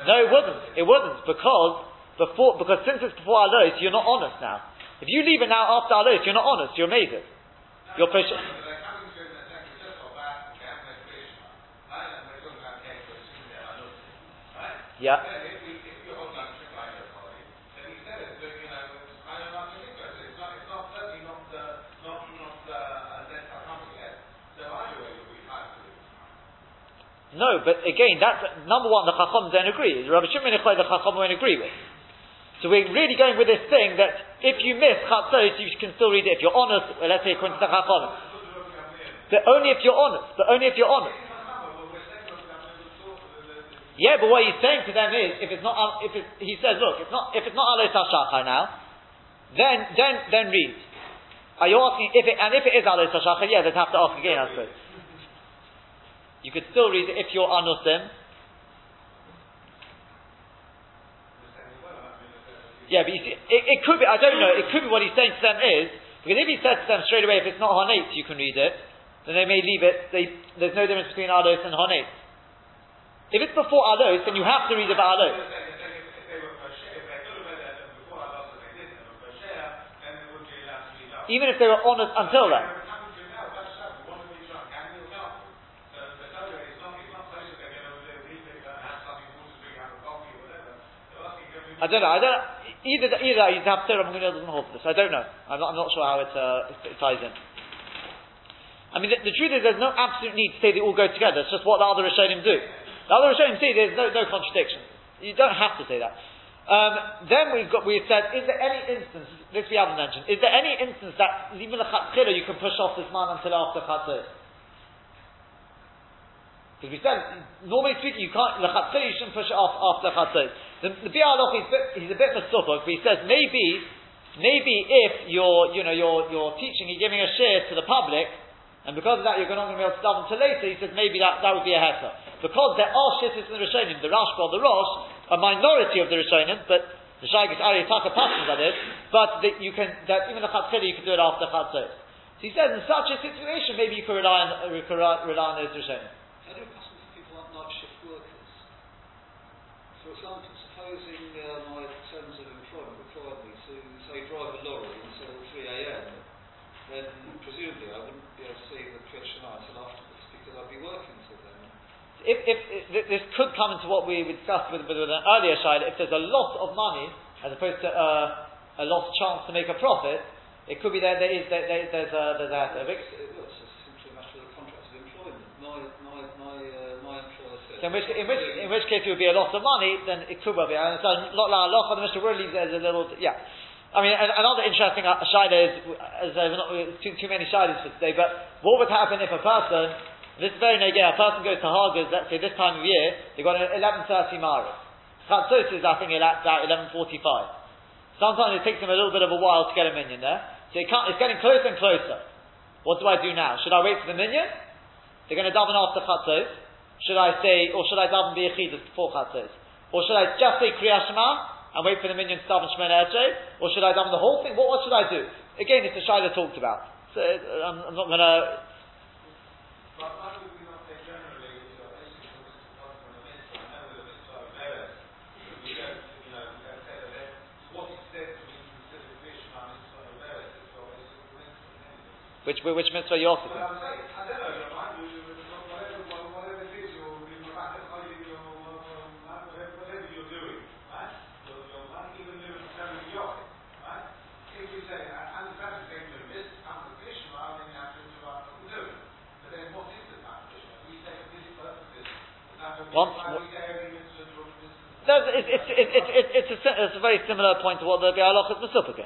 S1: no, it wouldn't. It wouldn't because before because since it's before Alos, you're not honest now. If you leave it now after Alos, you're not honest. You're amazing. You're pushing. Yeah. No, but again, that's number one. The Chacham don't agree. Rabbi Shimon the Chacham won't agree with. So we're really going with this thing that if you miss Chatzos, you can still read it. If you're honest, let's say according to the Chacham, but only if you're honest. But only if you're honest. Yeah, but what he's saying to them is, if it's not, if he says, look, it's not, if it's not Alois Hashachar now, then, then, then read. Are you asking if it, and if it is Alois Hashachar, yeah, they'd have to ask again, I suppose. You could still read it if you're Anusim. Yeah, but see, it, it could be, I don't know, it could be what he's saying to them is, because if he says to them straight away, if it's not Hanetz, you can read it, then they may leave it, they, there's no difference between Alos and Hanetz. If it's before Alos, then you have to read about Alos. Even if they were honest until then. I don't know. I don't. Either either you have Torah doesn't hold this. I don't know. I'm not, I'm not sure how it, uh, it ties in. I mean, the, the, truth is, there's no absolute need to say they all go together. It's just what the other Rishonim do. The other Rishonim say there's no, no contradiction. You don't have to say that. Um, then we've got, we've said, is there any instance, this we haven't mentioned, is there any instance that even the Chatzchila you can push off this man until after Chatzir? Because we said, normally speaking, you can't, Chatzir you shouldn't push it off after Chatzir. The, the Biur Halacha, he's, he's a bit misopok, but he says maybe, maybe if you're, you know, you're, you're teaching, you're giving a share to the public, and because of that you're not going to be able to start until later, he says maybe that, that would be a heter. Because there are shittas in the Rishonim, the Rashba, the Rosh, a minority of the Rishonim, but the Shaygis Ariyataka passes that is, but that you can, that even the Chatzchila you can do it after Chatzot. So he says in such a situation, maybe you could rely on, uh, rely, on those Rishonim.
S2: How do you pass to people like night shift workers? For example, supposing uh, my terms of employment required me to, say, drive a lorry until 3 a.m., then presumably I wouldn't be able to see the Kriyat Shema until afterwards because I'd be working till then.
S1: If, if, if this could come into what we discussed with, with, an earlier side, if there's a lot of money as opposed to uh, a lost chance to make a profit, it could be there. There is there, there, there's a there's a, a
S2: It's, it's simply a matter of the contract of employment. My my my uh, my employer says.
S1: So in which, in which, in which case it would be a loss of money, then it could well be. And so, lot la loch the Mishnah leaves there's a little, yeah. I mean, another interesting shaila is, as not too, too many shailas for today, but what would happen if a person, this is very negay, a person goes to Hagas, let's say this time of year, they've got an 11.30 Maris. Chatzos is, I think, about 11.45. Sometimes it takes them a little bit of a while to get a minion there. So it it's getting closer and closer. What do I do now? Should I wait for the minion? They're going to daven after Chatzos. Should I say, or should I daven be before Chatzos? Or should I just say Kriyat and wait for the minion to daven Shemon Esrei? Or should I daven the whole thing? What, what should I do? Again, it's the Shaila talked about. So uh, I'm, I'm not going to Which which mitzvah you also Once, no, it's, it's, it's, it's, it's, a, it's a very similar point to what the Biur Halacha is Mesupik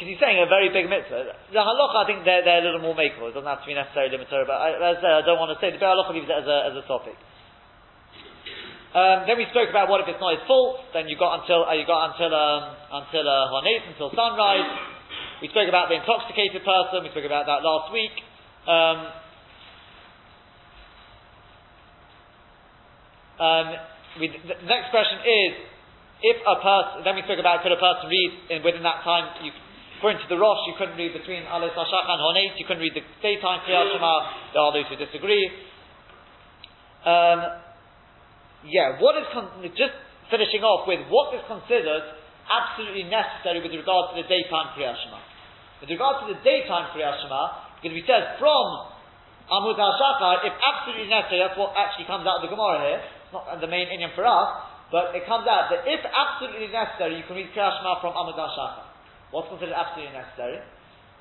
S1: because he's saying a very big mitzvah. The halacha, I think they're, they're a little more makeable. It doesn't have to be necessarily limited, but I, as I, I don't want to say the halacha leaves it as a, as a topic. Um, then we spoke about what if it's not his fault. Then you got until uh, you got until um, until uh, until sunrise. We spoke about the intoxicated person. We spoke about that last week. Um, um, we, the next question is if a person. Then we spoke about could a person read in, within that time. You, According to the Rosh, you couldn't read between Aleph Hashach and Honait, you couldn't read the daytime Kriyat Shema, there are those who disagree. Um, yeah, what is, con- just finishing off with, what is considered absolutely necessary with regard to the daytime Kriyat Shema? With regard to the daytime Kriyat Shema, because we said from Amud HaShachar, if absolutely necessary, that's what actually comes out of the Gemara here, not the main Indian for us, but it comes out that if absolutely necessary, you can read Kriyat Shema from Amud HaShachar. What's considered absolutely necessary?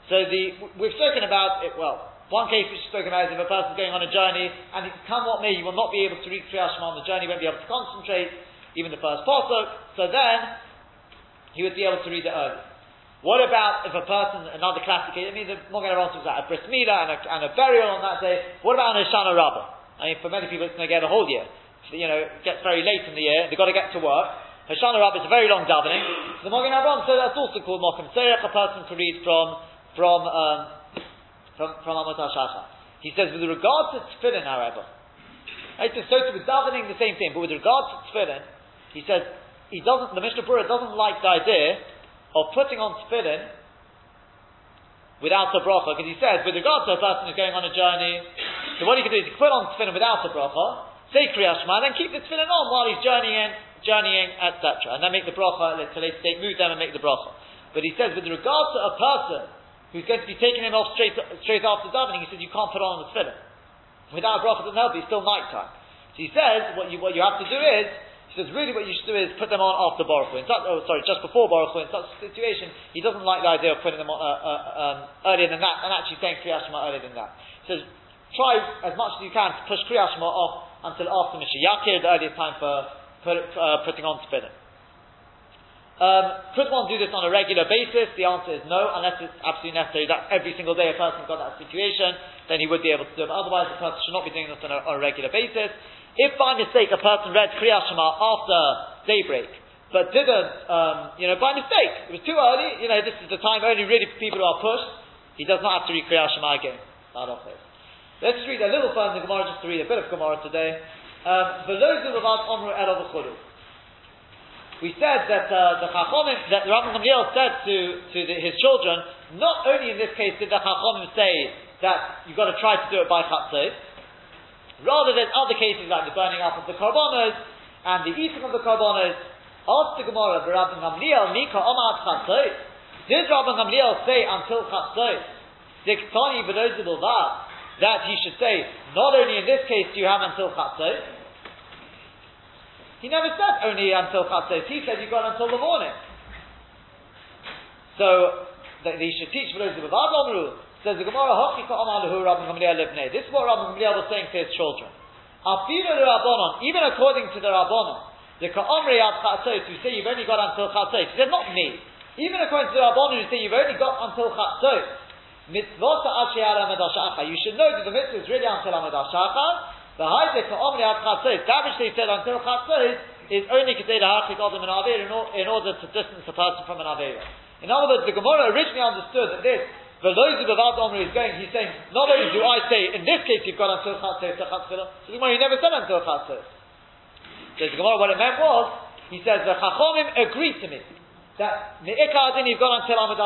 S1: So the we've spoken about it. Well, One case which we've spoken about is if a person's going on a journey and it come what may, you will not be able to read Kriyat Shema on the journey, you won't be able to concentrate, even the first pasuk. So then, he would be able to read it early. What about if a person, another classic case, I mean, the Morgan Aron talks about a bris milah and a, and a burial on that day. What about an Hoshana Rabbah? I mean, for many people, it's going to get a whole year. You know, it gets very late in the year, they've got to get to work. Hoshana Rabbah is a very long davening. The Morgan Aron, so that's also called Mokum Tzerech, a person to read from, from, um, from, from Amot HaShachar. He says, with regard to tefillin, however, right, so with davening, the same thing, but with regard to tefillin, he says, he doesn't, the Mishnah Berurah doesn't like the idea of putting on tefillin without a bracha, because he says, with regard to a person who's going on a journey, so what he can do is he can put on tefillin without a bracha, say Kriyash and then keep the tefillin on while he's journeying, journeying, etc. And then make the bracha, let's say, state, move them and make the bracha. But he says, with regard to a person who's going to be taking him off straight, straight after davening, he says, you can't put on the tefillin. Without a bracha doesn't help, it's still night time. So he says, what you, what you have to do is, he says, really what you should do is put them on after Baruch In oh, sorry, just before Baruch In such a situation, he doesn't like the idea of putting them on uh, uh, um, earlier than that, and actually saying Kriyat earlier than that. He says, try as much as you can to push Kriyat off until after Misheyakir, the earliest time for put, uh, putting on tefillin. Um, could one do this on a regular basis? The answer is no, unless it's absolutely necessary that every single day a person's got that situation, then he would be able to do it. Otherwise, the person should not be doing this on a, on a regular basis. If by mistake a person read Kriyat after daybreak, but didn't, um, you know, by mistake, it was too early, you know, this is the time only really for people are pushed, he does not have to read Kriyat again. Let's read a little further in the Gemara, just to read a bit of Gemara today. Um, we said that uh, the Chachomim, that the Gamliel said to, to the, his children, not only in this case did the Chachomim say that you've got to try to do it by Chatzot, rather than other cases like the burning up of the Karbonos and the eating of the Karbonos, asked the Gemara, the Rabban Gamliel, Mika Omat Chatzot, did Rabban Gamliel say until Chatzot, Diktani that he should say, not only in this case do you have until Chatzot, he never said only until Chatzos. He said you got until the morning. So that he should teach for those who have rule. Says the Gemara, This is what Rabbi Gamliel was saying to his children. Even according to the Rabbanon, the Ka'omri ad Chatzos, who say you've only got until Chatzos. He said, not me. Even according to the Rabbanon, who say you've only got until Chatzos. You should know that the mitzvah is really until Amad the Haidek Omri Ad Chatzos, that said until Chatzos, is only considered Hachik Adam an Avera in order to distance a person from an Avera. In other words, the Gemara originally understood that this, the Lozu Bavad Omri is going, he's saying, not only do I say, in this case you've got until Chatzos to Chatzos, so the Gemara, he never said until Chatzos. So the Gemara, what it meant was, he says, the Chachomim agreed to me, that Me'ika Adin you've got until Amad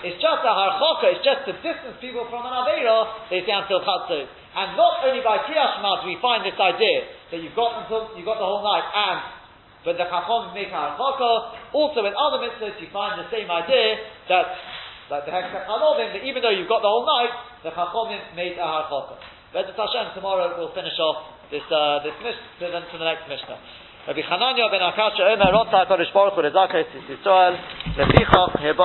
S1: It's just a harchoka, it's just to distance people from an Avera, they say until Chatzos. And not only by Kriyas do we find this idea that you've got until you've got the whole night, and but the Chachom make a Also in other mitzvahs you find the same idea that like the Heksak that even though you've got the whole night, the Chachom made a Harchaka. But the Hashem, tomorrow we'll finish off this uh, this mishnah to the next mishnah. Rabbi Chananya ben Akashya Omer Rota HaKadosh Baruch Hu Yisrael Lefichach